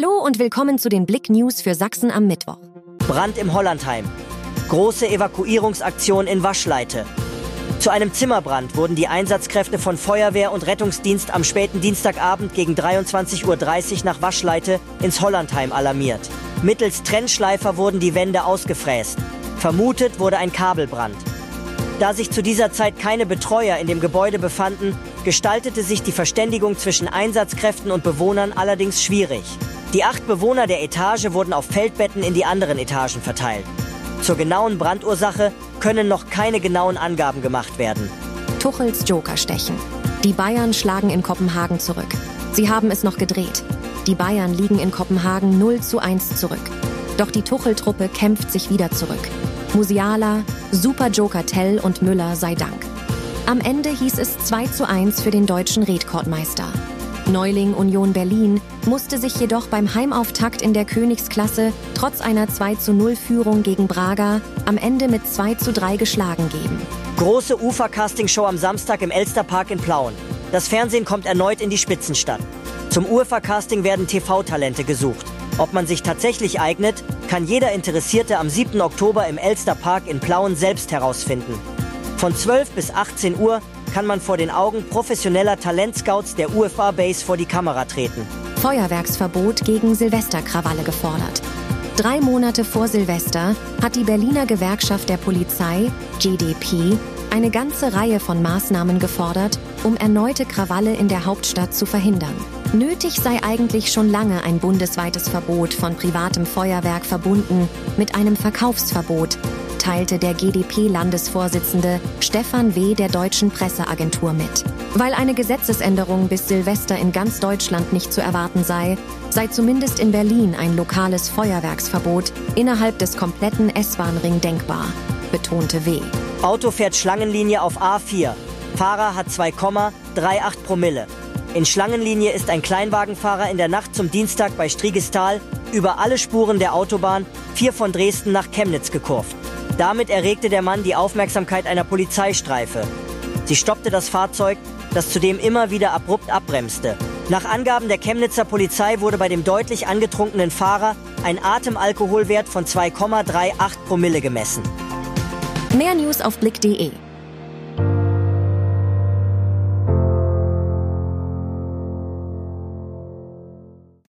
Hallo und willkommen zu den Blick News für Sachsen am Mittwoch. Brand im Hollandheim. Große Evakuierungsaktion in Waschleite. Zu einem Zimmerbrand wurden die Einsatzkräfte von Feuerwehr und Rettungsdienst am späten Dienstagabend gegen 23.30 Uhr nach Waschleite ins Hollandheim alarmiert. Mittels Trennschleifer wurden die Wände ausgefräst. Vermutet wurde ein Kabelbrand. Da sich zu dieser Zeit keine Betreuer in dem Gebäude befanden, gestaltete sich die Verständigung zwischen Einsatzkräften und Bewohnern allerdings schwierig. Die acht Bewohner der Etage wurden auf Feldbetten in die anderen Etagen verteilt. Zur genauen Brandursache können noch keine genauen Angaben gemacht werden. Tuchels Joker stechen. Die Bayern schlagen in Kopenhagen zurück. Sie haben es noch gedreht. Die Bayern liegen in Kopenhagen 0 zu 1 zurück. Doch die Tuchel-Truppe kämpft sich wieder zurück. Musiala, Super Joker Tell und Müller sei Dank. Am Ende hieß es 2 zu 1 für den deutschen Rekordmeister. Neuling Union Berlin musste sich jedoch beim Heimauftakt in der Königsklasse trotz einer 2 zu 0 Führung gegen Braga am Ende mit 2 zu 3 geschlagen geben. Große Ufer-Casting-Show am Samstag im Elsterpark in Plauen. Das Fernsehen kommt erneut in die Spitzenstadt. Zum Ufer-Casting werden TV-Talente gesucht. Ob man sich tatsächlich eignet, kann jeder Interessierte am 7. Oktober im Elsterpark in Plauen selbst herausfinden. Von 12 bis 18 Uhr kann man vor den Augen professioneller Talentscouts der UFA Base vor die Kamera treten. Feuerwerksverbot gegen Silvesterkrawalle gefordert. Drei Monate vor Silvester hat die Berliner Gewerkschaft der Polizei, GDP, eine ganze Reihe von Maßnahmen gefordert, um erneute Krawalle in der Hauptstadt zu verhindern. Nötig sei eigentlich schon lange ein bundesweites Verbot von privatem Feuerwerk verbunden mit einem Verkaufsverbot, teilte der GdP-Landesvorsitzende Stefan W. der Deutschen Presseagentur mit. Weil eine Gesetzesänderung bis Silvester in ganz Deutschland nicht zu erwarten sei, sei zumindest in Berlin ein lokales Feuerwerksverbot innerhalb des kompletten S-Bahn-Ring denkbar, betonte W. Auto fährt Schlangenlinie auf A4. Fahrer hat 2,38 Promille. In Schlangenlinie ist ein Kleinwagenfahrer in der Nacht zum Dienstag bei Strigestal über alle Spuren der Autobahn 4 von Dresden nach Chemnitz gekurvt. Damit erregte der Mann die Aufmerksamkeit einer Polizeistreife. Sie stoppte das Fahrzeug, das zudem immer wieder abrupt abbremste. Nach Angaben der Chemnitzer Polizei wurde bei dem deutlich angetrunkenen Fahrer ein Atemalkoholwert von 2,38 Promille gemessen. Mehr News auf blick.de